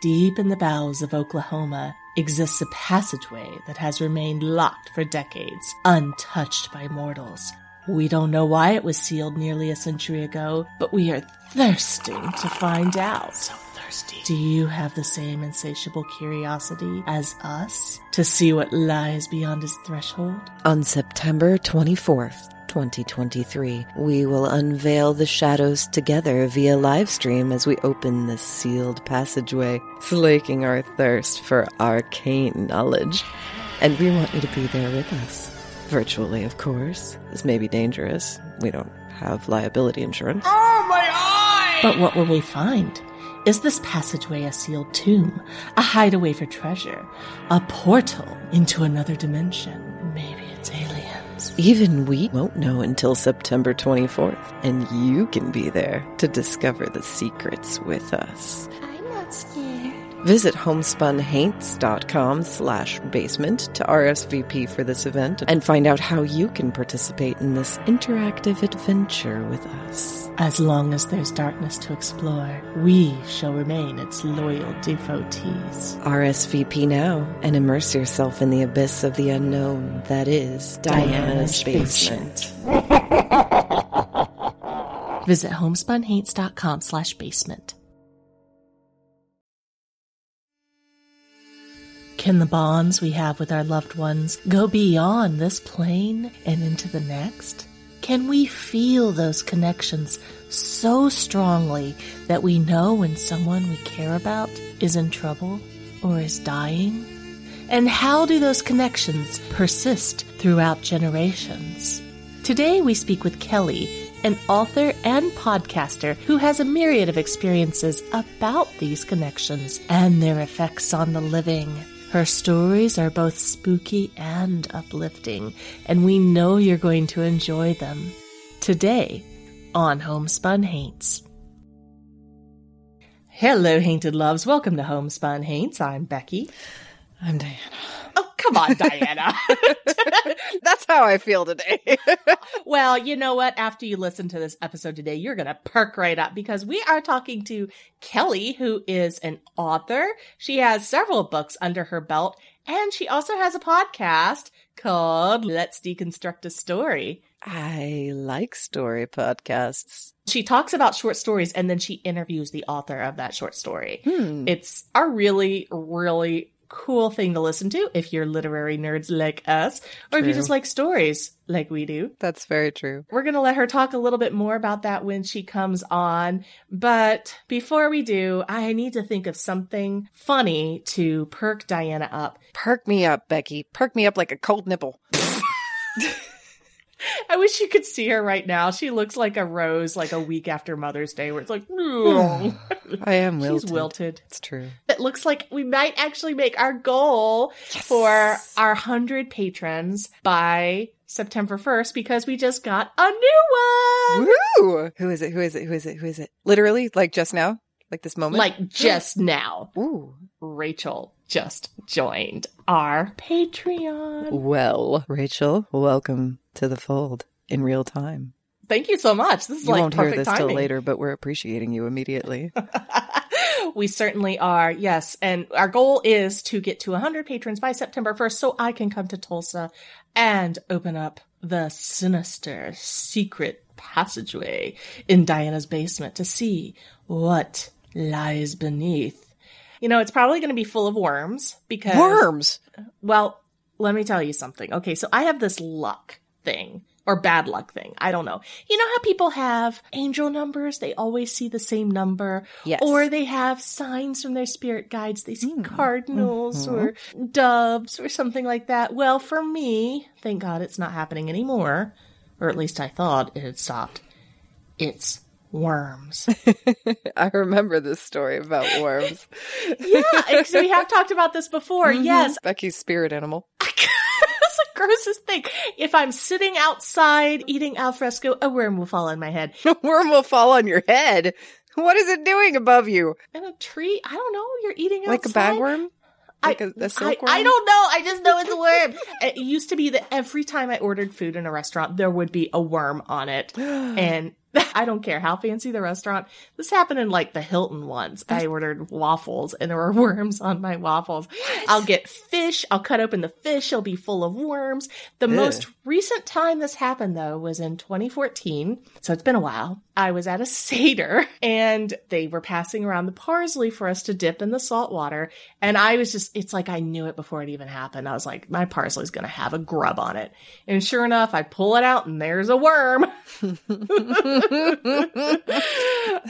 deep in the bowels of Oklahoma exists a passageway that has remained locked for decades, untouched by mortals. We don't know why it was sealed nearly a century ago, but we are thirsting to find out. So thirsty. Do you have the same insatiable curiosity as us to see what lies beyond his threshold? On September 24th, 2023, we will unveil the shadows together via live stream as we open this sealed passageway, slaking our thirst for arcane knowledge. And we want you to be there with us. Virtually, of course. This may be dangerous. We don't have liability insurance. Oh, my eye! But what will we find? Is this passageway a sealed tomb, a hideaway for treasure, a portal into another dimension? Even we won't know until September 24th, and you can be there to discover the secrets with us. I'm not scared. Visit homespunhaints.com slash basement to RSVP for this event and find out how you can participate in this interactive adventure with us. As long as there's darkness to explore, we shall remain its loyal devotees. RSVP now and immerse yourself in the abyss of the unknown that is Diana's, Diana's basement. Visit homespunhaints.com slash basement. Can the bonds we have with our loved ones go beyond this plane and into the next? Can we feel those connections so strongly that we know when someone we care about is in trouble or is dying? And how do those connections persist throughout generations? Today we speak with Kelly, an author and podcaster who has a myriad of experiences about these connections and their effects on the living. Her stories are both spooky and uplifting, and we know you're going to enjoy them. Today on Homespun Haints. Hello, Hainted Loves. Welcome to Homespun Haints. I'm Becky. I'm Diana. Oh, come on, Diana. That's how I feel today. well, you know what? After you listen to this episode today, you're going to perk right up because we are talking to Kelly, who is an author. She has several books under her belt, and she also has a podcast called Let's Deconstruct a Story. I like story podcasts. She talks about short stories and then she interviews the author of that short story. Hmm. It's a really, really cool thing to listen to if you're literary nerds like us, or if you just like stories like we do. That's very true. We're going to let her talk a little bit more about that when she comes on. But before we do, I need to think of something funny to perk Diana up. Perk me up, Becky. Perk me up like a cold nipple. I wish you could see her right now. She looks like a rose, like a week after Mother's Day, where it's like. I am wilted. she's wilted. It's true. It looks like we might actually make our goal for our 100 patrons by September 1st because we just got a new one. Woo! Who is it? Who is it? Who is it? Who is it? Literally, like just now? Like this moment? Like just now. Ooh. Rachel just joined our Patreon. Well, Rachel, welcome to the fold in real time. Thank you so much. This is You like won't hear this till later, but we're appreciating you immediately. we certainly are. Yes. And our goal is to get to 100 patrons by September 1st so I can come to Tulsa and open up the sinister secret passageway in Diana's basement to see what lies beneath. You know, it's probably going to be full of worms because Worms! well, let me tell you something. Okay, so I have this luck thing or bad luck thing. I don't know. You know how people have angel numbers? They always see the same number. Yes. Or they have signs from their spirit guides. They see hmm. cardinals mm-hmm. or doves or something like that. Well, for me, thank God it's not happening anymore. Or at least I thought it had stopped. It's worms. I remember this story about worms. yeah, we have talked about this before. Mm-hmm. Yes, Becky's spirit animal. Grossest thing. If I'm sitting outside eating alfresco, a worm will fall on my head. A worm will fall on your head. What is it doing above you? In a tree, I don't know, you're eating outside. Like a bagworm? Like I, a, a I, silkworm? I don't know. I just know it's a worm. it used to be that every time I ordered food in a restaurant, there would be a worm on it. And I don't care how fancy the restaurant. This happened in like the Hilton once. I ordered waffles and there were worms on my waffles. I'll get fish. I'll cut open the fish. It'll be full of worms. The most recent time this happened though was in 2014. So it's been a while. I was at a Seder and they were passing around the parsley for us to dip in the salt water. And I was just, it's like I knew it before it even happened. I was like, my parsley's going to have a grub on it. And sure enough, I pull it out and there's a worm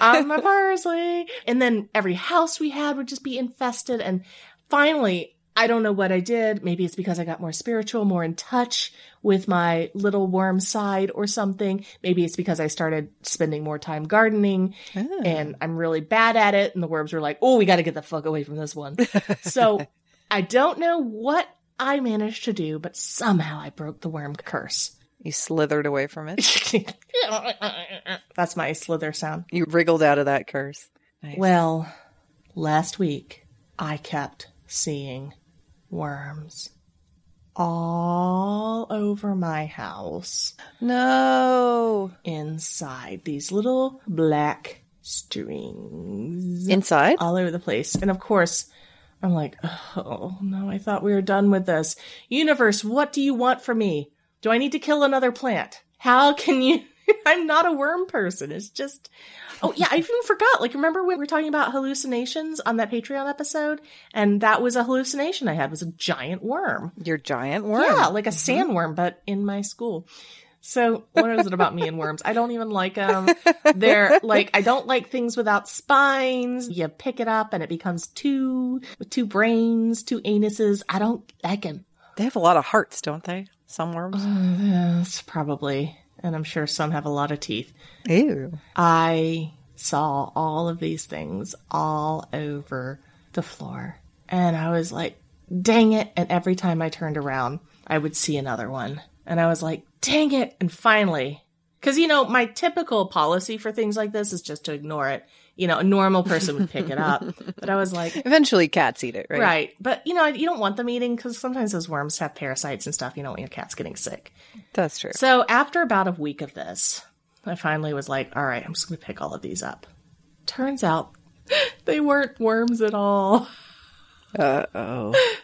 on my parsley. And then every house we had would just be infested. And finally, I don't know what I did. Maybe it's because I got more spiritual, more in touch with my little worm side or something. Maybe it's because I started spending more time gardening Oh. and I'm really bad at it. And the worms were like, oh, we got to get the fuck away from this one. so I don't know what I managed to do, but somehow I broke the worm curse. You slithered away from it. That's my slither sound. You wriggled out of that curse. Nice. Well, last week I kept seeing worms all over my house no. inside these little black strings Inside? all over the place. And of course, I'm like, oh no, I thought we were done with this. Universe, what do you want from me? Do I need to kill another plant? How can you? I'm not a worm person. It's just, oh yeah, I even forgot. Like, remember when we were talking about hallucinations on that Patreon episode? And that was a hallucination I had was a giant worm. Your giant worm. Yeah, like a mm-hmm. sandworm, but in my school. So what is it about me and worms? I don't even like them. They're like I don't like things without spines. You pick it up and it becomes two with two brains, two anuses. I don't like them. They have a lot of hearts, don't they? Some worms. Uh, yes, probably, and I'm sure some have a lot of teeth. Ew. I saw all of these things all over the floor, and I was like, "Dang it!" And every time I turned around, I would see another one, and I was like, "Dang it!" And finally, because you know, my typical policy for things like this is just to ignore it. You know, a normal person would pick it up, but I was like, Eventually, cats eat it, right? Right. But, you know, you don't want them eating because sometimes those worms have parasites and stuff. You don't want your cats getting sick. That's true. So after about a week of this, I finally was like, all right, I'm just going to pick all of these up. Turns out they weren't worms at all. Uh oh.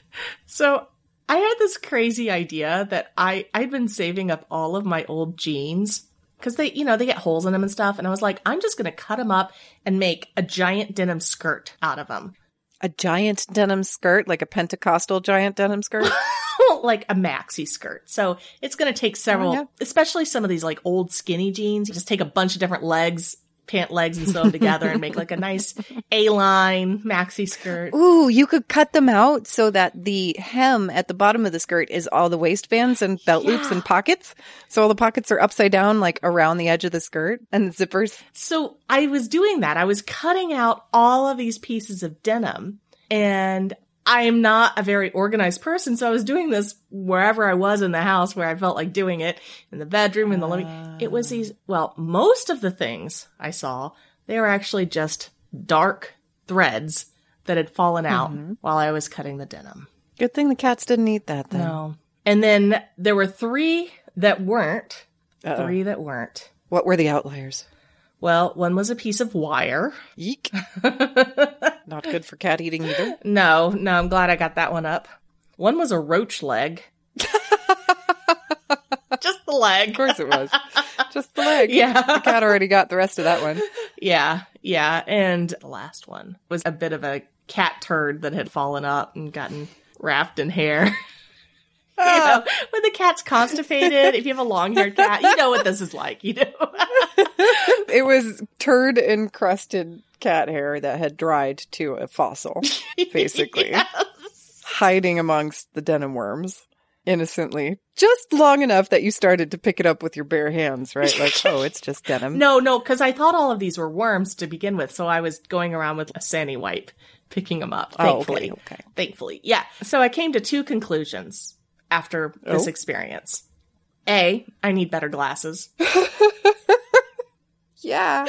So I had this crazy idea that I, I'd been saving up all of my old jeans because they, you know, they get holes in them and stuff. And I was like, I'm just going to cut them up and make a giant denim skirt out of them. A giant denim skirt, like a Pentecostal giant denim skirt. like a maxi skirt. So it's going to take several, Oh, yeah. especially some of these like old skinny jeans. You just take a bunch of different legs, pant legs, and sew them together and make like a nice A line maxi skirt. Ooh, you could cut them out so that the hem at the bottom of the skirt is all the waistbands and belt loops and pockets. So all the pockets are upside down, like around the edge of the skirt and the zippers. So I was doing that. I was cutting out all of these pieces of denim and I am not a very organized person. So I was doing this wherever I was in the house where I felt like doing it in the bedroom, in the living. It was these, well, most of the things I saw, they were actually just dark threads that had fallen out mm-hmm. while I was cutting the denim. Good thing the cats didn't eat that then. No. And then there were three that weren't, Uh-oh. three that weren't. What were the outliers? Well, one was a piece of wire. Yeek. Not good for cat eating either. No, no, I'm glad I got that one up. One was a roach leg. Just the leg. Of course it was. Just the leg. Yeah. The cat already got the rest of that one. Yeah, yeah. And the last one was a bit of a cat turd that had fallen up and gotten wrapped in hair. you know, when the cat's constipated, if you have a long haired cat, you know what this is like, you know? It was turd encrusted cat hair that had dried to a fossil, basically. Yes. hiding amongst the denim worms innocently. Just long enough that you started to pick it up with your bare hands, right? Like, oh, it's just denim. No, no, because I thought all of these were worms to begin with, so I was going around with a sani wipe, picking them up. Oh, okay, okay. thankfully, yeah. So I came to two conclusions after this Oh. experience. A, I need better glasses, Yeah.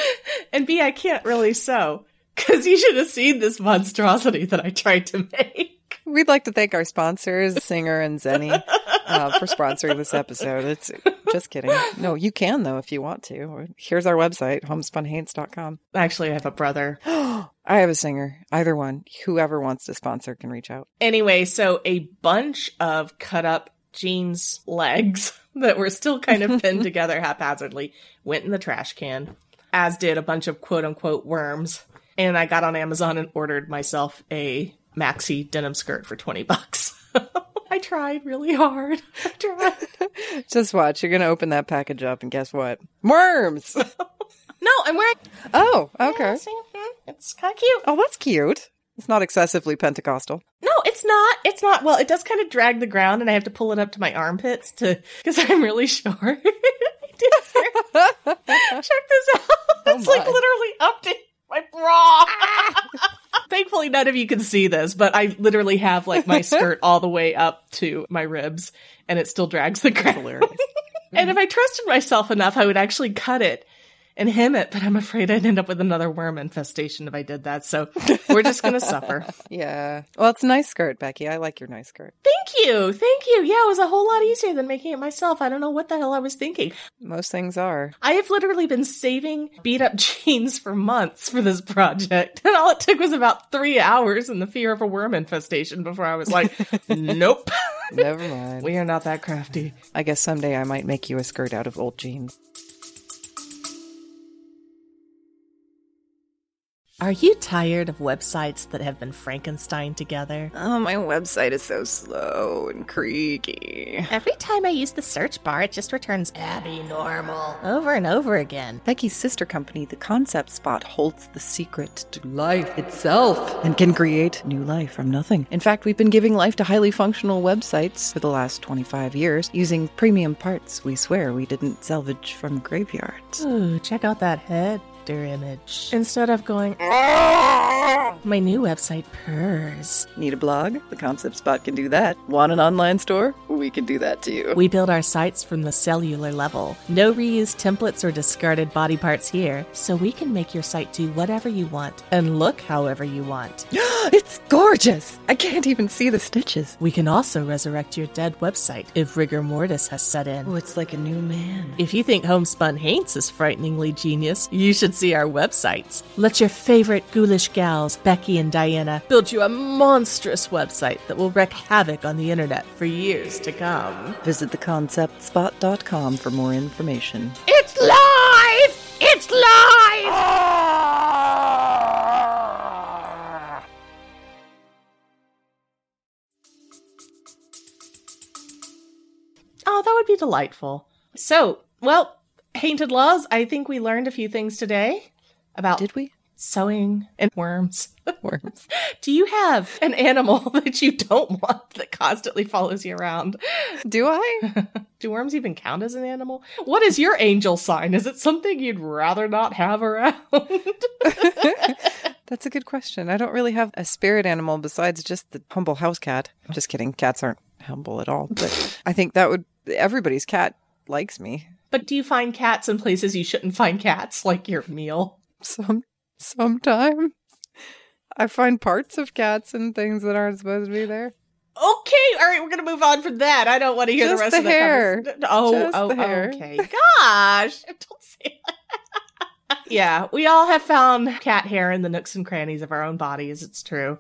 and B, I can't really sew because you should have seen this monstrosity that I tried to make. We'd like to thank our sponsors, Singer and Zenny. uh, for sponsoring this episode. It's just kidding. No, you can though if you want to. Here's our website, homespunhaints.com. Actually, I have a brother. I have a singer. Either one. Whoever wants to sponsor can reach out. Anyway, so a bunch of cut up jeans legs that were still kind of pinned together haphazardly went in the trash can, as did a bunch of quote unquote worms. And I got on Amazon and ordered myself a maxi denim skirt for 20 bucks. I tried really hard. I tried. Just watch. You're going to open that package up and guess what? Worms! No, I'm wearing. oh, okay. Yeah. Hmm, It's kind of cute. Oh, that's cute. It's not excessively Pentecostal. No, it's not. It's not. Well, it does kind of drag the ground, and I have to pull it up to my armpits to because I'm really short. I did, sir. Check this out. It's like literally up to my bra. Thankfully, none of you can see this, but I literally have like my skirt all the way up to my ribs, and it still drags the ground. and if I trusted myself enough, I would actually cut it and hem it, but I'm afraid I'd end up with another worm infestation if I did that. So we're just gonna suffer. Yeah. Well, it's a nice skirt, Becky. I like your nice skirt. Thank you. Thank you. Yeah, it was a whole lot easier than making it myself. I don't know what the hell I was thinking. Most things are. I have literally been saving beat up jeans for months for this project. And all it took was about three hours and the fear of a worm infestation before I was like, nope. Never mind. we are not that crafty. I guess someday I might make you a skirt out of old jeans. Are you tired of websites that have been Frankenstein together? Oh, my website is so slow and creaky. Every time I use the search bar, it just returns Abby Normal over and over again. Becky's sister company, The Concept Spot, holds the secret to life itself and can create new life from nothing. In fact, we've been giving life to highly functional websites for the last 25 years using premium parts we swear we didn't salvage from graveyards. Ooh, check out that header image. Instead of going, my new website purrs. Need a blog? The Concept Spot can do that. Want an online store? We can do that too. We build our sites from the cellular level. No reused templates or discarded body parts here, so we can make your site do whatever you want and look however you want. it's gorgeous! I can't even see the stitches. We can also resurrect your dead website if rigor mortis has set in. Oh, it's like a new man. If you think Homespun Haints is frighteningly genius, you should see our websites. Let your favorite ghoulish gals, Becky and Diana, build you a monstrous website that will wreak havoc on the internet for years to come. Visit theconceptspot.com for more information. It's live! It's live! Ah! Oh, that would be delightful. So, well, Hainted Loves, I think we learned a few things today about Did we? sewing and worms. Worms. Do you have an animal that you don't want that constantly follows you around? Do I? Do worms even count as an animal? What is your angel sign? Is it something you'd rather not have around? That's a good question. I don't really have a spirit animal besides just the humble house cat. Just kidding. Cats aren't humble at all. But I think that would everybody's cat likes me. But do you find cats in places you shouldn't find cats, like your meal? Some sometimes I find parts of cats and things that aren't supposed to be there. Okay, all right, we're gonna move on from that. I don't want to hear Just the rest the of the hair. Oh, Just oh, hair. okay. Gosh, don't say that. yeah, we all have found cat hair in the nooks and crannies of our own bodies. It's true.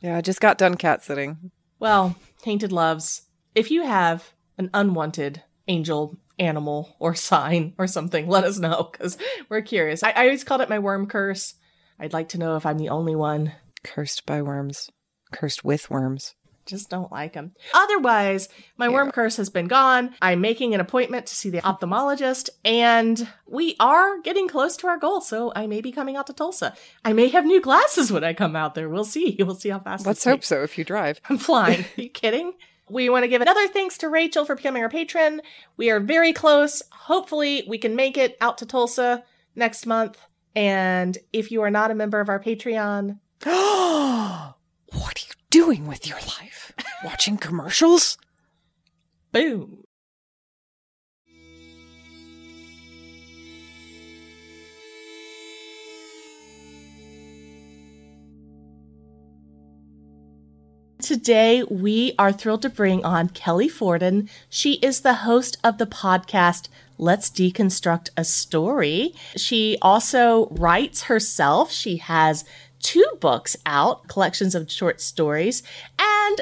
Yeah, I just got done cat sitting. Well, Tainted Loves, if you have an unwanted angel animal or sign or something, let us know because we're curious. I, I always called it my worm curse. I'd like to know if I'm the only one. Cursed by worms. Cursed with worms. Just don't like them. Otherwise, my worm curse has been gone. I'm making an appointment to see the ophthalmologist, and we are getting close to our goal. So I may be coming out to Tulsa. I may have new glasses when I come out there. We'll see. We'll see how fast. Let's hope takes. so if you drive. I'm flying. Are you kidding? We want to give another thanks to Rachel for becoming our patron. We are very close. Hopefully, we can make it out to Tulsa next month. And if you are not a member of our Patreon, what are you doing with your life? Watching commercials? boom. Today, we are thrilled to bring on Kelly Fordon. She is the host of the podcast Let's Deconstruct a Story. She also writes herself. She has two books out, collections of short stories. And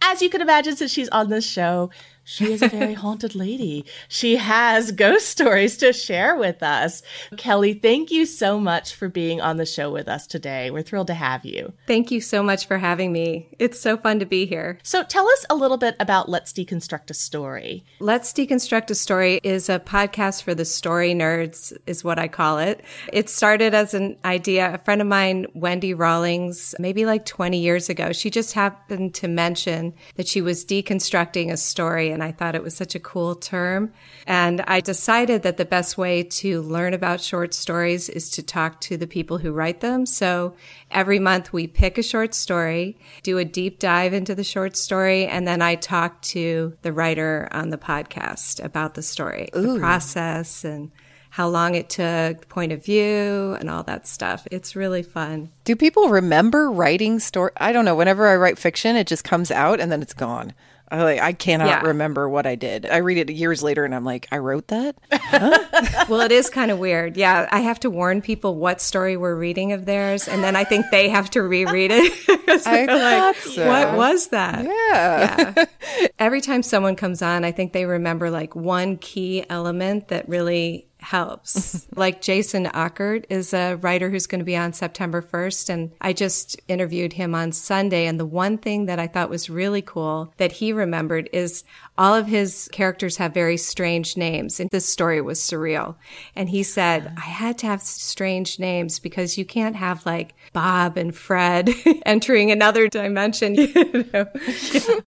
as you can imagine, since she's on this show, she is a very haunted lady. She has ghost stories to share with us. Kelly, thank you so much for being on the show with us today. We're thrilled to have you. Thank you so much for having me. It's so fun to be here. So, tell us a little bit about Let's Deconstruct a Story. Let's Deconstruct a Story is a podcast for the story nerds, is what I call it. It started as an idea. A friend of mine, Wendy Rawlings, maybe like 20 years ago, she just happened to mention that she was deconstructing a story and I thought it was such a cool term. And I decided that the best way to learn about short stories is to talk to the people who write them. So every month we pick a short story, do a deep dive into the short story, and then I talk to the writer on the podcast about the story, Ooh. the process and how long it took, the point of view, and all that stuff. It's really fun. Do people remember writing story? I don't know. Whenever I write fiction, it just comes out and then it's gone. I like I cannot yeah. remember what I did. I read it years later and I'm like, I wrote that? Huh? well, it is kind of weird. Yeah, I have to warn people what story we're reading of theirs and then I think they have to reread it. I like, so. What was that? Yeah. yeah. Every time someone comes on, I think they remember like one key element that really helps. Mm-hmm. like Jason Ockert is a writer who's going to be on September 1st. And I just interviewed him on Sunday. And the one thing that I thought was really cool that he remembered is all of his characters have very strange names. And this story was surreal. And he said, I had to have strange names because you can't have like Bob and Fred entering another dimension. You know?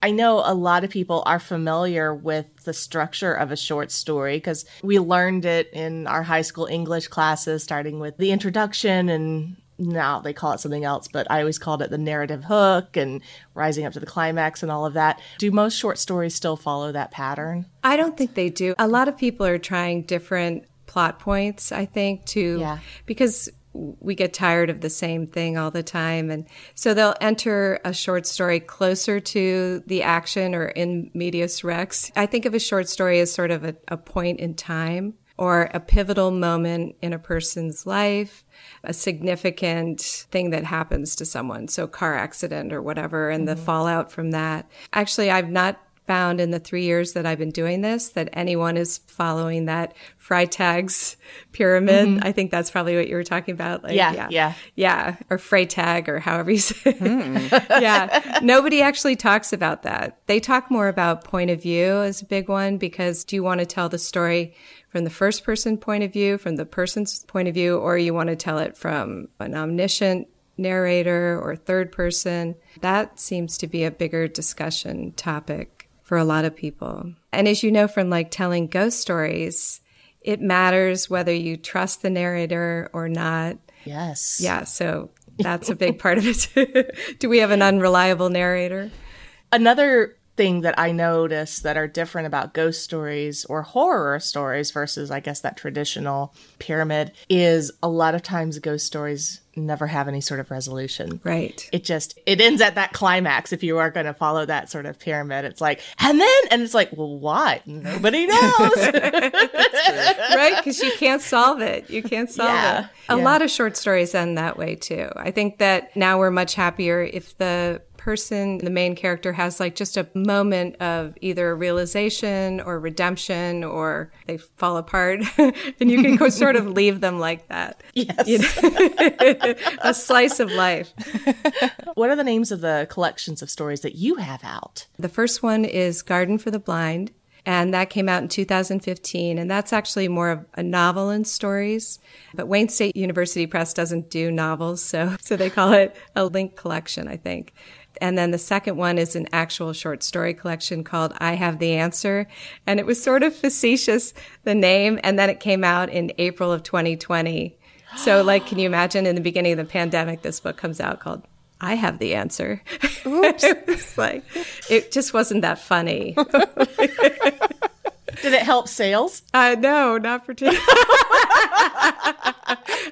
I know a lot of people are familiar with the structure of a short story because we learned it in our high school English classes, starting with the introduction and now they call it something else, but I always called it the narrative hook and rising up to the climax and all of that. Do most short stories still follow that pattern? I don't think they do. A lot of people are trying different plot points, I think, to yeah. because we get tired of the same thing all the time. And so they'll enter a short story closer to the action or in medias res. I think of a short story as sort of a, a point in time or a pivotal moment in a person's life, a significant thing that happens to someone. So car accident or whatever and mm-hmm. the fallout from that. Actually, I've not found in the three years that I've been doing this that anyone is following that Freytag's pyramid. Mm-hmm. I think that's probably what you were talking about. Like, yeah, yeah, yeah, yeah, or Freytag or however you say. Mm. yeah, nobody actually talks about that. They talk more about point of view as a big one because do you want to tell the story from the first person point of view, from the person's point of view, or you want to tell it from an omniscient narrator or third person. That seems to be a bigger discussion topic for a lot of people. And as you know from like telling ghost stories, it matters whether you trust the narrator or not. Yes. Yeah. So that's a big part of it. Do we have an unreliable narrator? Another thing that I notice that are different about ghost stories or horror stories versus, I guess, that traditional pyramid is a lot of times ghost stories never have any sort of resolution. Right. It just it ends at that climax if you are going to follow that sort of pyramid. It's like, and then and it's like, well, what? Nobody knows. right? Cuz you can't solve it. You can't solve yeah. it. A yeah. lot of short stories end that way too. I think that now we're much happier if the person, the main character has like just a moment of either realization or redemption or they fall apart and you can sort of leave them like that. Yes. You know? a slice of life. what are the names of the collections of stories that you have out? The first one is Garden for the Blind. And that came out in 2015. And that's actually more of a novel and stories. But Wayne State University Press doesn't do novels. So, so they call it a link collection, I think. And then the second one is an actual short story collection called I Have the Answer. And it was sort of facetious, the name. And then it came out in April of 2020. So, like, can you imagine in the beginning of the pandemic, this book comes out called I Have the Answer? it was like, it just wasn't that funny. Did it help sales? Uh, no, not particularly.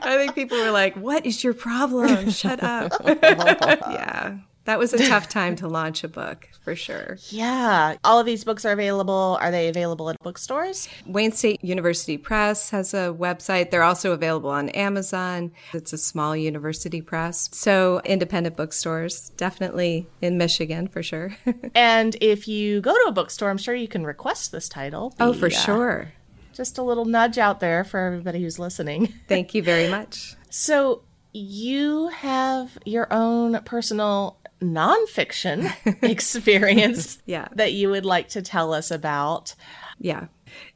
I think people were like, "What is your problem? Shut up." yeah, that was a tough time to launch a book for sure. Yeah. All of these books are available. Are they available at bookstores? Wayne State University Press has a website. They're also available on Amazon. It's a small university press. So independent bookstores, definitely in Michigan for sure. and if you go to a bookstore, I'm sure you can request this title. oh, for uh, sure. Just a little nudge out there for everybody who's listening. Thank you very much. So, you have your own personal nonfiction experience yeah. that you would like to tell us about. Yeah.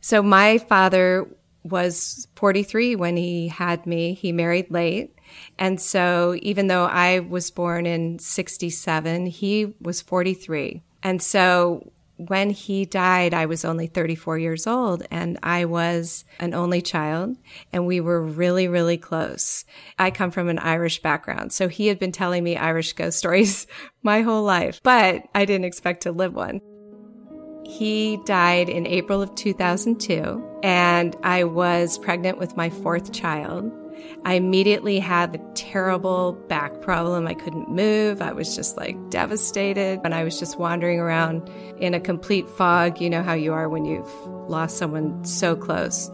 So my father was 43 when he had me. He married late. And so even though I was born in 67, he was 43. And so when he died, I was only 34 years old and I was an only child and we were really, really close. I come from an Irish background. So he had been telling me Irish ghost stories my whole life, but I didn't expect to live one. He died in April of 2002 and I was pregnant with my fourth child. I immediately had a terrible back problem. I couldn't move. I was just like devastated. And I was just wandering around in a complete fog. You know how you are when you've lost someone so close.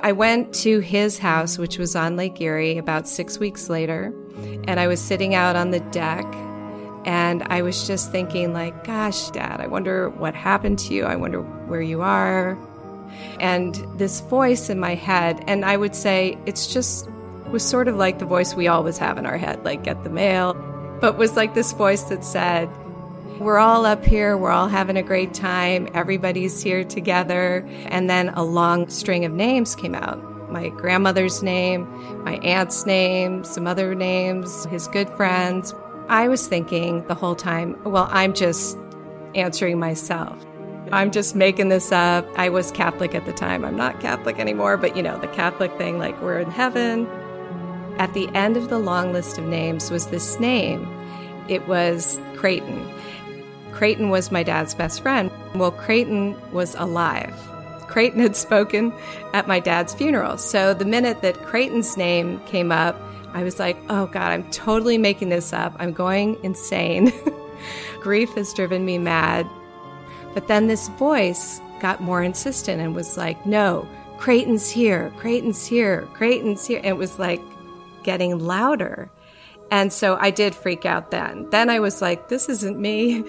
I went to his house, which was on Lake Erie, about six weeks later. And I was sitting out on the deck and I was just thinking, like, gosh, dad, I wonder what happened to you. I wonder where you are. And this voice in my head, and I would say it's just was sort of like the voice we always have in our head, like get the mail, but was like this voice that said, we're all up here, we're all having a great time, everybody's here together. And then a long string of names came out my grandmother's name, my aunt's name, some other names, his good friends. I was thinking the whole time, well, I'm just answering myself. I'm just making this up. I was Catholic at the time. I'm not Catholic anymore, but you know, the Catholic thing, like we're in heaven. At the end of the long list of names was this name. It was Creighton. Creighton was my dad's best friend. Well, Creighton was alive. Creighton had spoken at my dad's funeral. So the minute that Creighton's name came up, I was like, oh God, I'm totally making this up. I'm going insane. Grief has driven me mad. But then this voice got more insistent and was like, no, Creighton's here, Creighton's here, Creighton's here. It was like getting louder. And so I did freak out then. Then I was like, this isn't me.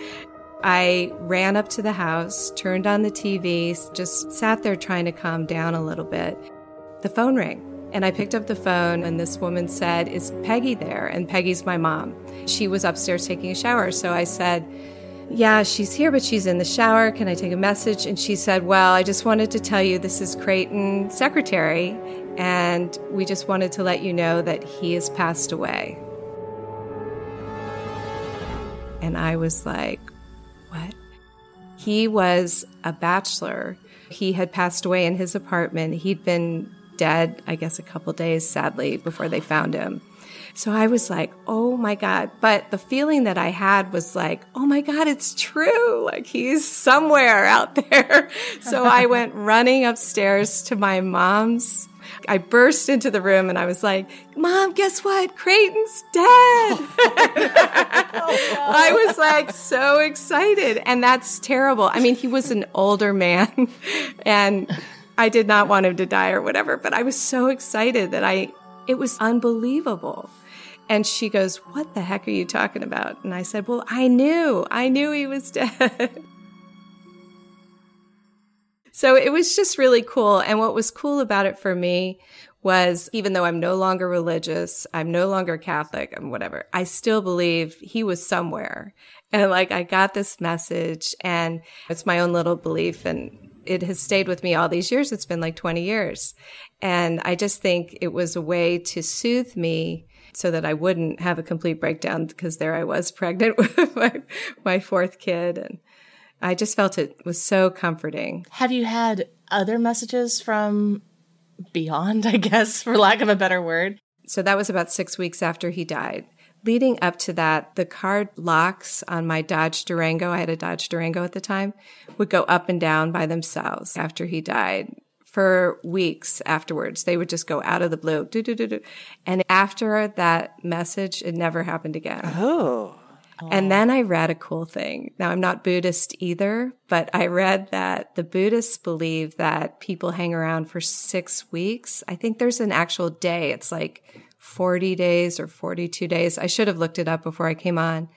I ran up to the house, turned on the TV, just sat there trying to calm down a little bit. The phone rang. And I picked up the phone, and this woman said, Is Peggy there? And Peggy's my mom. She was upstairs taking a shower. So I said, yeah, she's here, but she's in the shower. Can I take a message? And she said, Well, I just wanted to tell you this is Creighton secretary, and we just wanted to let you know that he has passed away. And I was like, What? He was a bachelor. He had passed away in his apartment. He'd been dead, I guess, a couple days, sadly, before they found him. So I was like, oh my God. But the feeling that I had was like, oh my God, it's true. Like he's somewhere out there. So I went running upstairs to my mom's. I burst into the room and I was like, Mom, guess what? Creighton's dead. I was like so excited. And that's terrible. I mean, he was an older man and I did not want him to die or whatever, but I was so excited that I, it was unbelievable. And she goes, What the heck are you talking about? And I said, Well, I knew, I knew he was dead. so it was just really cool. And what was cool about it for me was even though I'm no longer religious, I'm no longer Catholic, I'm whatever, I still believe he was somewhere. And like, I got this message and it's my own little belief and it has stayed with me all these years. It's been like 20 years. And I just think it was a way to soothe me so that I wouldn't have a complete breakdown because there I was pregnant with my, my fourth kid. And I just felt it was so comforting. Have you had other messages from beyond, I guess, for lack of a better word? So that was about six weeks after he died. Leading up to that, the card locks on my Dodge Durango, I had a Dodge Durango at the time, would go up and down by themselves after he died for weeks afterwards. They would just go out of the blue. And after that message, it never happened again. Oh. And then I read a cool thing. Now, I'm not Buddhist either, but I read that the Buddhists believe that people hang around for six weeks. I think there's an actual day. It's like 40 days or 42 days. I should have looked it up before I came on.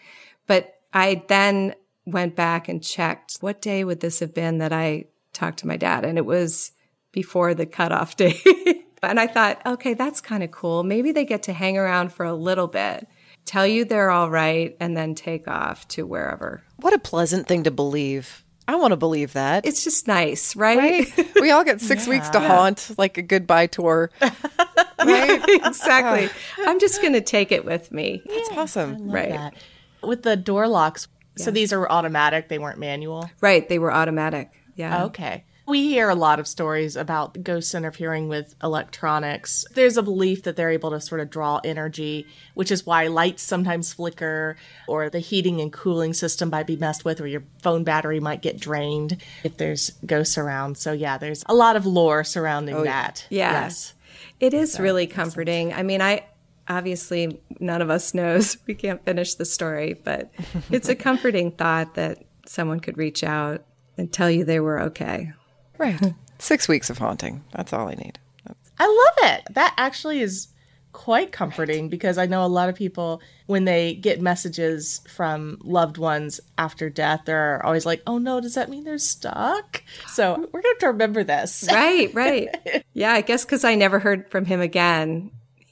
But I then went back and checked what day would this have been that I talked to my dad? And it was before the cutoff date. and I thought, okay, that's kind of cool. Maybe they get to hang around for a little bit tell you they're all right, and then take off to wherever. What a pleasant thing to believe. I want to believe that. It's just nice, right? right? We all get six yeah. weeks to haunt, like a goodbye tour. right? exactly. I'm just going to take it with me. That's yeah, awesome. Right. That. With the door locks, yeah. so these are automatic, they weren't manual? Right. They were automatic. Yeah. Okay. We hear a lot of stories about ghosts interfering with electronics. There's a belief that they're able to sort of draw energy, which is why lights sometimes flicker, or the heating and cooling system might be messed with, or your phone battery might get drained if there's ghosts around. So, yeah, there's a lot of lore surrounding oh, that. Yeah. Yes. It is so, really comforting. I mean, I obviously none of us knows. We can't finish the story, but it's a comforting thought that someone could reach out and tell you they were okay. Right. Six weeks of haunting. That's all I need. That's- I love it. That actually is quite comforting right. because I know a lot of people, when they get messages from loved ones after death, they're always like, oh no, does that mean they're stuck? So we're going to have to remember this. Right, right. yeah, I guess because I never heard from him again.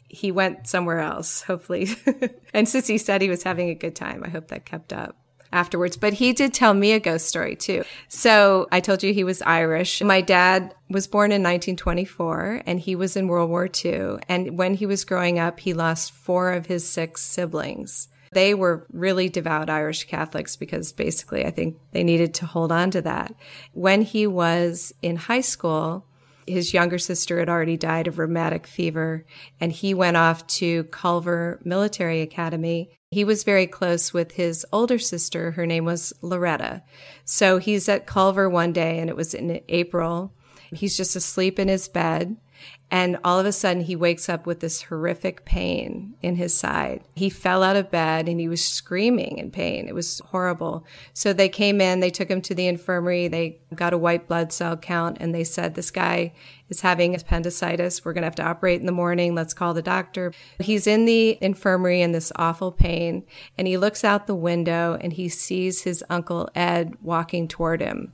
He went somewhere else, hopefully. and since he said he was having a good time, I hope that kept up afterwards. But he did tell me a ghost story too. So I told you he was Irish. My dad was born in 1924 and he was in World War II. And when he was growing up, he lost four of his six siblings. They were really devout Irish Catholics because basically I think they needed to hold on to that. When he was in high school, his younger sister had already died of rheumatic fever and he went off to Culver Military Academy he was very close with his older sister. Her name was Loretta. So he's at Culver one day and it was in April. He's just asleep in his bed and all of a sudden, he wakes up with this horrific pain in his side. He fell out of bed and he was screaming in pain. It was horrible. So they came in, they took him to the infirmary, they got a white blood cell count, and they said, This guy is having appendicitis. We're going to have to operate in the morning. Let's call the doctor. He's in the infirmary in this awful pain, and he looks out the window and he sees his uncle Ed walking toward him.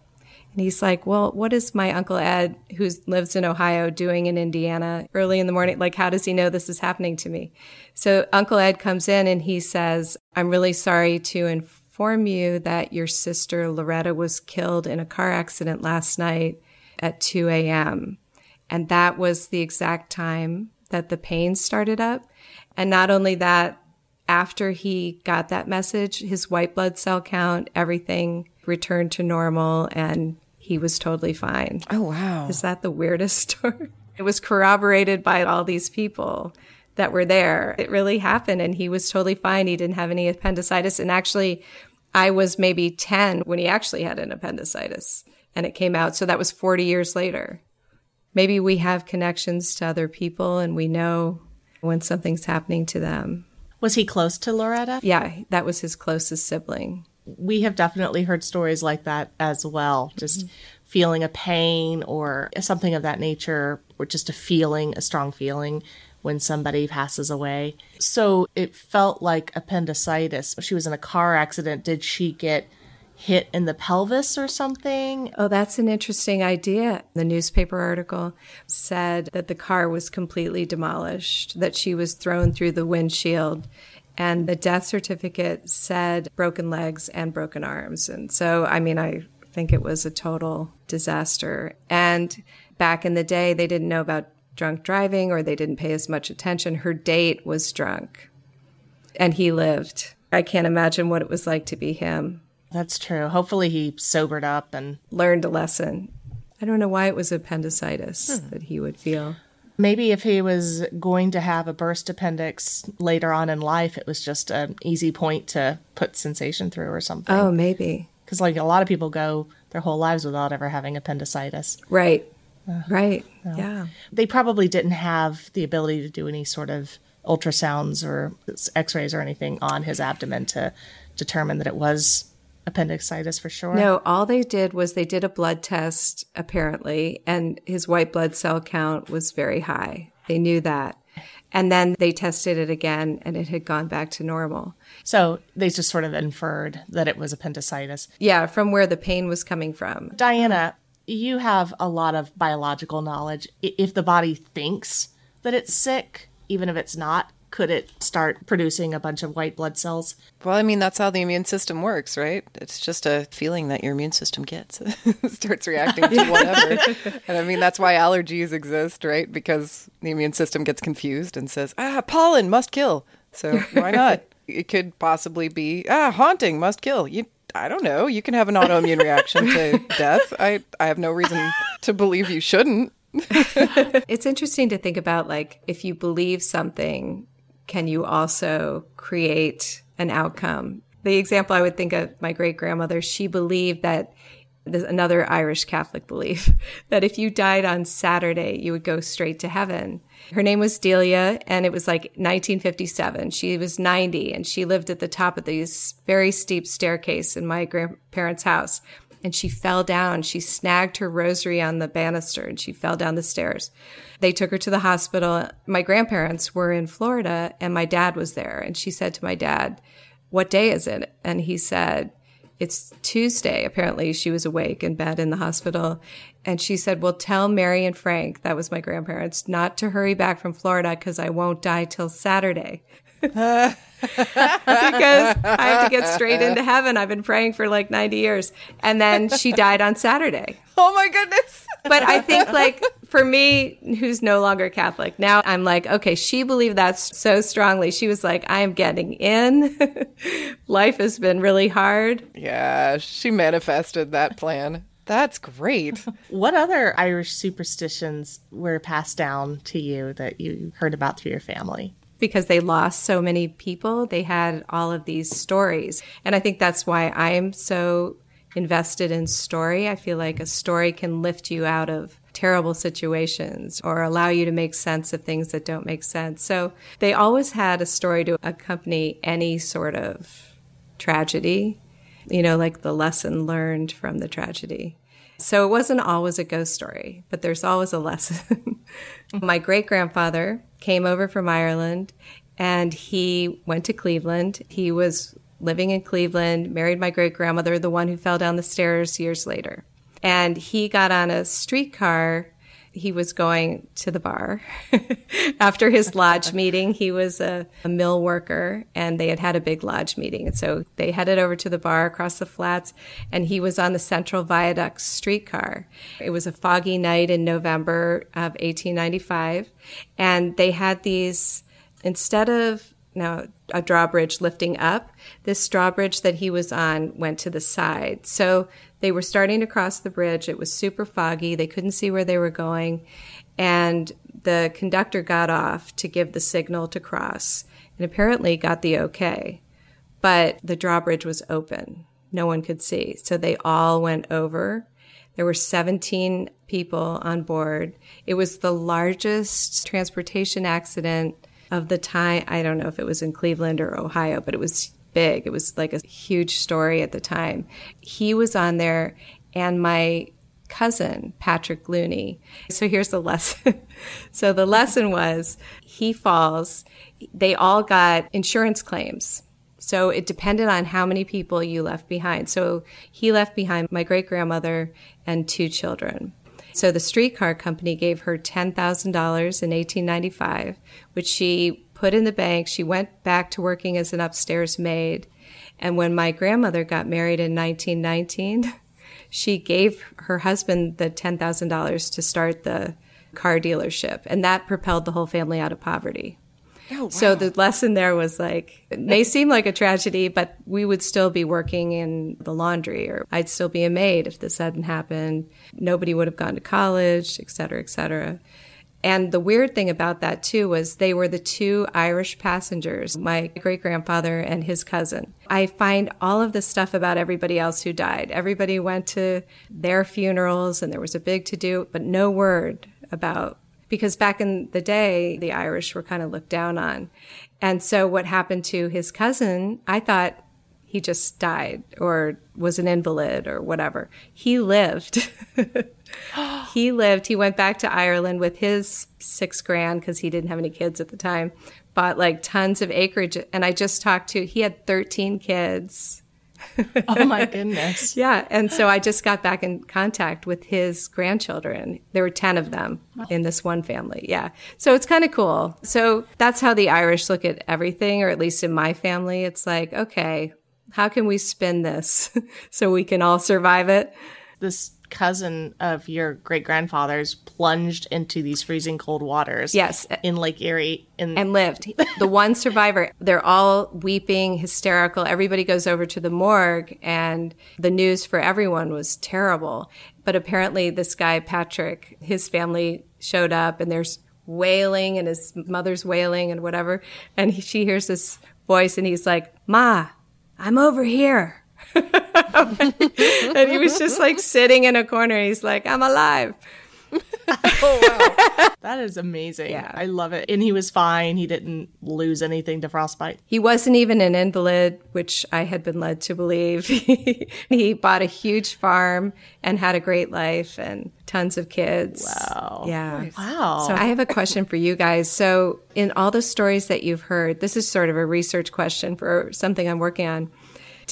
And he's like, Well, what is my Uncle Ed, who lives in Ohio, doing in Indiana early in the morning? Like, how does he know this is happening to me? So Uncle Ed comes in and he says, I'm really sorry to inform you that your sister Loretta was killed in a car accident last night at 2 a.m. And that was the exact time that the pain started up. And not only that, after he got that message, his white blood cell count, everything returned to normal and he was totally fine. Oh, wow. Is that the weirdest story? It was corroborated by all these people that were there. It really happened and he was totally fine. He didn't have any appendicitis. And actually, I was maybe 10 when he actually had an appendicitis and it came out. So that was 40 years later. Maybe we have connections to other people and we know when something's happening to them. Was he close to Loretta? Yeah, that was his closest sibling we have definitely heard stories like that as well. Just mm-hmm. feeling a pain or something of that nature, or just a feeling, a strong feeling when somebody passes away. So it felt like appendicitis. She was in a car accident. Did she get hit in the pelvis or something? Oh, that's an interesting idea. The newspaper article said that the car was completely demolished, that she was thrown through the windshield and the death certificate said broken legs and broken arms. And so, I mean, I think it was a total disaster. And back in the day, they didn't know about drunk driving or they didn't pay as much attention. Her date was drunk and he lived. I can't imagine what it was like to be him. That's true. Hopefully, he sobered up and learned a lesson. I don't know why it was appendicitis hmm. that he would feel. Maybe if he was going to have a burst appendix later on in life, it was just an easy point to put sensation through or something. Oh, maybe. Because, like, a lot of people go their whole lives without ever having appendicitis. Right. Uh, right. Yeah. They probably didn't have the ability to do any sort of ultrasounds or x rays or anything on his abdomen to determine that it was appendicitis for sure? No, all they did was they did a blood test, apparently, and his white blood cell count was very high. They knew that. And then they tested it again and it had gone back to normal. So they just sort of inferred that it was appendicitis. Yeah, from where the pain was coming from. Diana, you have a lot of biological knowledge. If the body thinks that it's sick, even if it's not, could it start producing a bunch of white blood cells? Well, I mean, that's how the immune system works, right? It's just a feeling that your immune system gets. starts reacting to whatever. and I mean, that's why allergies exist, right? Because the immune system gets confused and says, ah, pollen must kill. So why not? it could possibly be, ah, haunting must kill. You, I don't know. You can have an autoimmune reaction to death. I, I have no reason to believe you shouldn't. it's interesting to think about like if you believe something can you also create an outcome? The example I would think of my great grandmother, she believed that there's another Irish Catholic belief that if you died on Saturday, you would go straight to heaven. Her name was Delia, and it was like 1957. She was 90, and she lived at the top of these very steep staircase in my grandparents' house. And she fell down. She snagged her rosary on the banister, and she fell down the stairs. They took her to the hospital. My grandparents were in Florida and my dad was there. And she said to my dad, What day is it? And he said, It's Tuesday. Apparently, she was awake in bed in the hospital. And she said, Well, tell Mary and Frank, that was my grandparents, not to hurry back from Florida because I won't die till Saturday. because I have to get straight into heaven. I've been praying for like 90 years. And then she died on Saturday. Oh my goodness. but I think like for me, who's no longer Catholic, now I'm like, okay, she believed that so strongly. She was like, I am getting in. Life has been really hard. Yeah, she manifested that plan. That's great. what other Irish superstitions were passed down to you that you heard about through your family? Because they lost so many people, they had all of these stories. And I think that's why I am so invested in story. I feel like a story can lift you out of terrible situations or allow you to make sense of things that don't make sense. So they always had a story to accompany any sort of tragedy, you know, like the lesson learned from the tragedy. So it wasn't always a ghost story, but there's always a lesson. My great grandfather came over from Ireland and he went to Cleveland. He was living in Cleveland, married my great grandmother, the one who fell down the stairs years later. And he got on a streetcar. He was going to the bar. After his lodge meeting, he was a, a, mill worker and they had had a big lodge meeting. And so they headed over to the bar across the flats and he was on the Central Viaduct streetcar. It was a foggy night in November of 1895. And they had these, instead of now a drawbridge lifting up. This drawbridge that he was on went to the side. So they were starting to cross the bridge. It was super foggy. They couldn't see where they were going. And the conductor got off to give the signal to cross and apparently got the okay. But the drawbridge was open. No one could see. So they all went over. There were 17 people on board. It was the largest transportation accident of the time. I don't know if it was in Cleveland or Ohio, but it was big. It was like a huge story at the time. He was on there, and my cousin, Patrick Looney. So here's the lesson. so the lesson was he falls. They all got insurance claims. So it depended on how many people you left behind. So he left behind my great grandmother and two children. So the streetcar company gave her $10,000 in 1895, which she put in the bank. She went back to working as an upstairs maid. And when my grandmother got married in 1919, she gave her husband the $10,000 to start the car dealership. And that propelled the whole family out of poverty. Oh, wow. So the lesson there was like, it may seem like a tragedy, but we would still be working in the laundry or I'd still be a maid if this hadn't happened. Nobody would have gone to college, et cetera, et cetera. And the weird thing about that too was they were the two Irish passengers, my great grandfather and his cousin. I find all of the stuff about everybody else who died. Everybody went to their funerals and there was a big to do, but no word about because back in the day, the Irish were kind of looked down on. And so what happened to his cousin, I thought he just died or was an invalid or whatever. He lived. he lived. He went back to Ireland with his six grand because he didn't have any kids at the time, bought like tons of acreage. And I just talked to, he had 13 kids. oh my goodness. Yeah. And so I just got back in contact with his grandchildren. There were 10 of them in this one family. Yeah. So it's kind of cool. So that's how the Irish look at everything, or at least in my family. It's like, okay, how can we spin this so we can all survive it? This cousin of your great grandfather's plunged into these freezing cold waters. Yes. In Lake Erie. In- and lived. the one survivor, they're all weeping, hysterical. Everybody goes over to the morgue, and the news for everyone was terrible. But apparently, this guy, Patrick, his family showed up, and there's wailing, and his mother's wailing, and whatever. And he, she hears this voice, and he's like, Ma, I'm over here. and he was just like sitting in a corner. He's like, I'm alive. oh wow. That is amazing. Yeah. I love it. And he was fine. He didn't lose anything to frostbite. He wasn't even an invalid, which I had been led to believe. he bought a huge farm and had a great life and tons of kids. Wow. Yeah. Wow. So I have a question for you guys. So in all the stories that you've heard, this is sort of a research question for something I'm working on.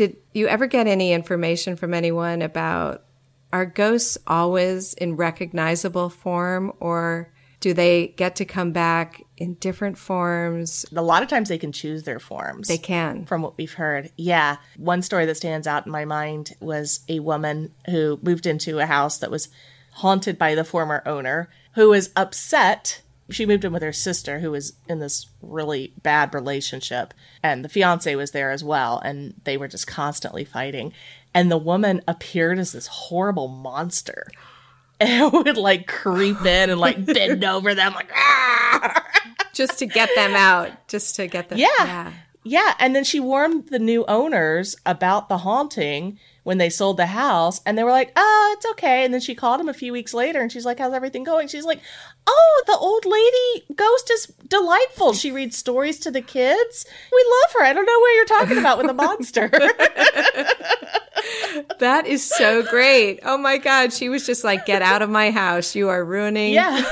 Did you ever get any information from anyone about are ghosts always in recognizable form or do they get to come back in different forms? A lot of times they can choose their forms. They can. From what we've heard. Yeah. One story that stands out in my mind was a woman who moved into a house that was haunted by the former owner who was upset she moved in with her sister who was in this really bad relationship and the fiance was there as well and they were just constantly fighting and the woman appeared as this horrible monster and would like creep in and like bend over them like ah! just to get them out just to get them yeah. yeah yeah and then she warned the new owners about the haunting when they sold the house and they were like, oh, it's okay. And then she called him a few weeks later and she's like, how's everything going? She's like, oh, the old lady ghost is delightful. She reads stories to the kids. We love her. I don't know what you're talking about with a monster. that is so great. Oh my God. She was just like, get out of my house. You are ruining. Yeah.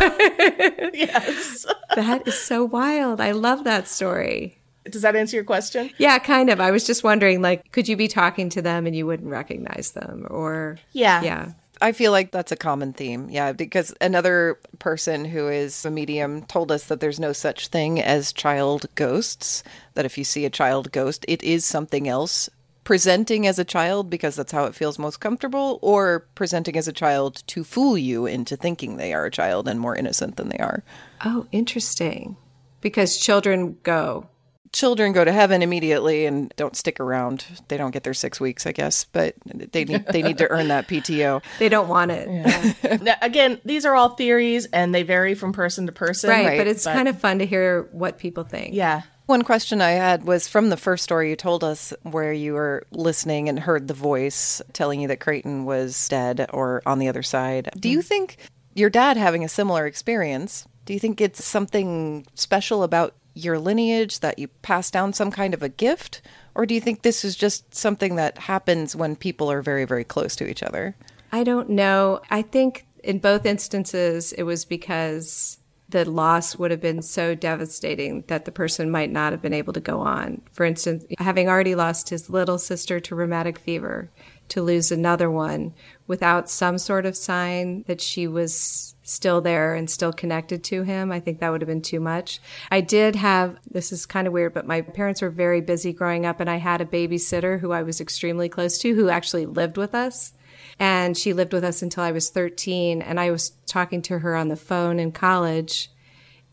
yes. that is so wild. I love that story. Does that answer your question? Yeah, kind of. I was just wondering, like, could you be talking to them and you wouldn't recognize them, or yeah, yeah. I feel like that's a common theme. Yeah, because another person who is a medium told us that there's no such thing as child ghosts, that if you see a child ghost, it is something else presenting as a child because that's how it feels most comfortable, or presenting as a child to fool you into thinking they are a child and more innocent than they are. Oh, interesting. Because children go children go to heaven immediately and don't stick around. They don't get their six weeks, I guess, but they need they need to earn that PTO. They don't want it. Yeah. now, again, these are all theories and they vary from person to person. Right, right. but it's but, kind of fun to hear what people think. Yeah. One question I had was from the first story you told us where you were listening and heard the voice telling you that Creighton was dead or on the other side. Do you think your dad having a similar experience, do you think it's something special about your lineage, that you pass down some kind of a gift? Or do you think this is just something that happens when people are very, very close to each other? I don't know. I think in both instances, it was because the loss would have been so devastating that the person might not have been able to go on. For instance, having already lost his little sister to rheumatic fever, to lose another one without some sort of sign that she was still there and still connected to him. I think that would have been too much. I did have, this is kind of weird, but my parents were very busy growing up and I had a babysitter who I was extremely close to who actually lived with us. And she lived with us until I was 13. And I was talking to her on the phone in college.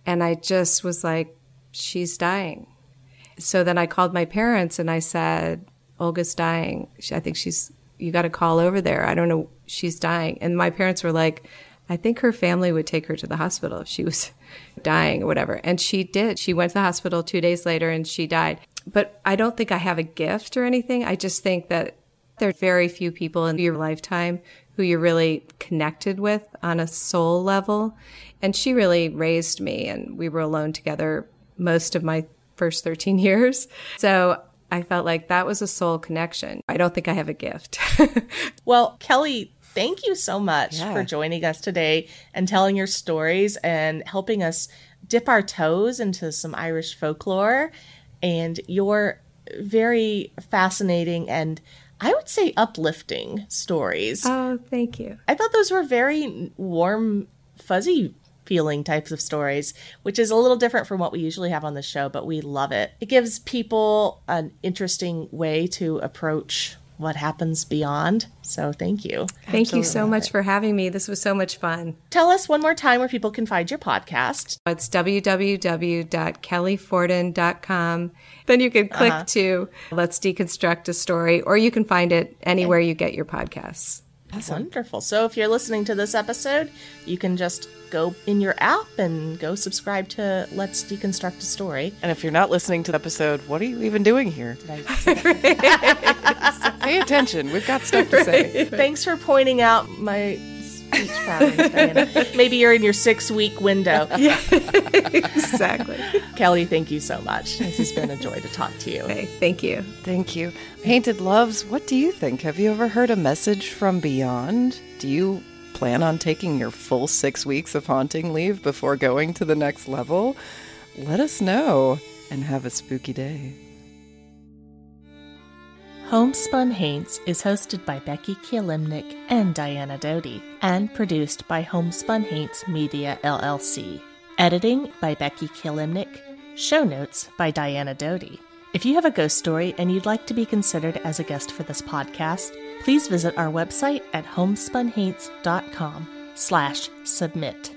And I just was like, she's dying. So then I called my parents and I said, Olga's dying. I think she's you got to call over there. I don't know. She's dying. And my parents were like, I think her family would take her to the hospital if she was dying or whatever. And she did. She went to the hospital two days later and she died. But I don't think I have a gift or anything. I just think that there are very few people in your lifetime who you're really connected with on a soul level. And she really raised me and we were alone together most of my first 13 years. So I felt like that was a soul connection. I don't think I have a gift. well, Kelly, thank you so much Yeah. for joining us today and telling your stories and helping us dip our toes into some Irish folklore and your very fascinating and I would say uplifting stories. oh, thank you. I thought those were very warm, fuzzy feeling types of stories, which is a little different from what we usually have on the show, but we love it. It gives people an interesting way to approach what happens beyond. So thank you. Thank you so much for having me. This was so much fun. Tell us one more time where people can find your podcast. It's www.kellyfordon.com. Then you can click uh-huh. to Let's Deconstruct a Story, or you can find it anywhere you get your podcasts. Wonderful. So if you're listening to this episode, you can just go in your app and go subscribe to Let's Deconstruct a Story. And if you're not listening to the episode, what are you even doing here? Pay attention. We've got stuff to say. Thanks for pointing out my speech patterns, Diana. Maybe you're in your six week window. Exactly. Kelly, thank you so much. This has been a joy to talk to you. okay, thank you. Thank you. Hainted Loves, what do you think? Have you ever heard a message from beyond? Do you plan on taking your full six weeks of haunting leave before going to the next level? Let us know and have a spooky day. Homespun Haints is hosted by Becky Kielimnik and Diana Doty and produced by Homespun Haints Media LLC. Editing by Becky Kielimnik. Show notes by Diana Doty. If you have a ghost story and you'd like to be considered as a guest for this podcast, please visit our website at homespunhaints.com slash submit.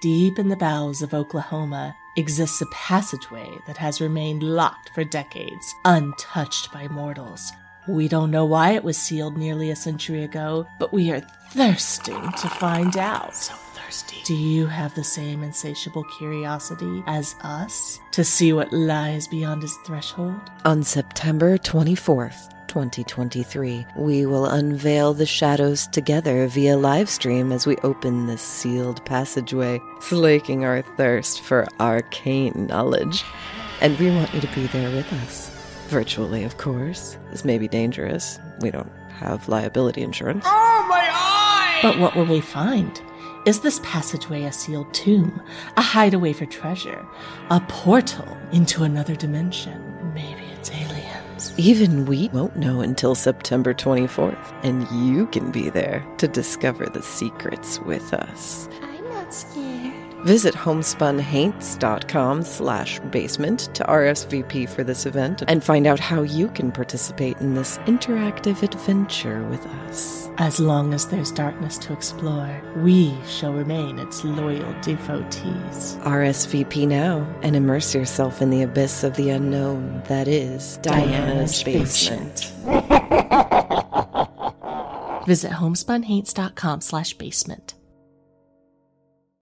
Deep in the bowels of Oklahoma exists a passageway that has remained locked for decades, untouched by mortals. We don't know why it was sealed nearly a century ago, but we are thirsting to find out. So thirsty. Do you have the same insatiable curiosity as us to see what lies beyond his threshold? On September 24th, 2023, we will unveil the shadows together via live stream as we open this sealed passageway, slaking our thirst for arcane knowledge. And we want you to be there with us. Virtually, of course. This may be dangerous. We don't have liability insurance. Oh, my eye! But what will we find? Is this passageway a sealed tomb, a hideaway for treasure, a portal into another dimension? Even we won't know until September 24th, and you can be there to discover the secrets with us. I'm not scared. Visit homespunhaints.com slash basement to RSVP for this event and find out how you can participate in this interactive adventure with us. As long as there's darkness to explore, we shall remain its loyal devotees. RSVP now and immerse yourself in the abyss of the unknown that is Diana's, Diana's basement. Visit homespunhaints.com slash basement.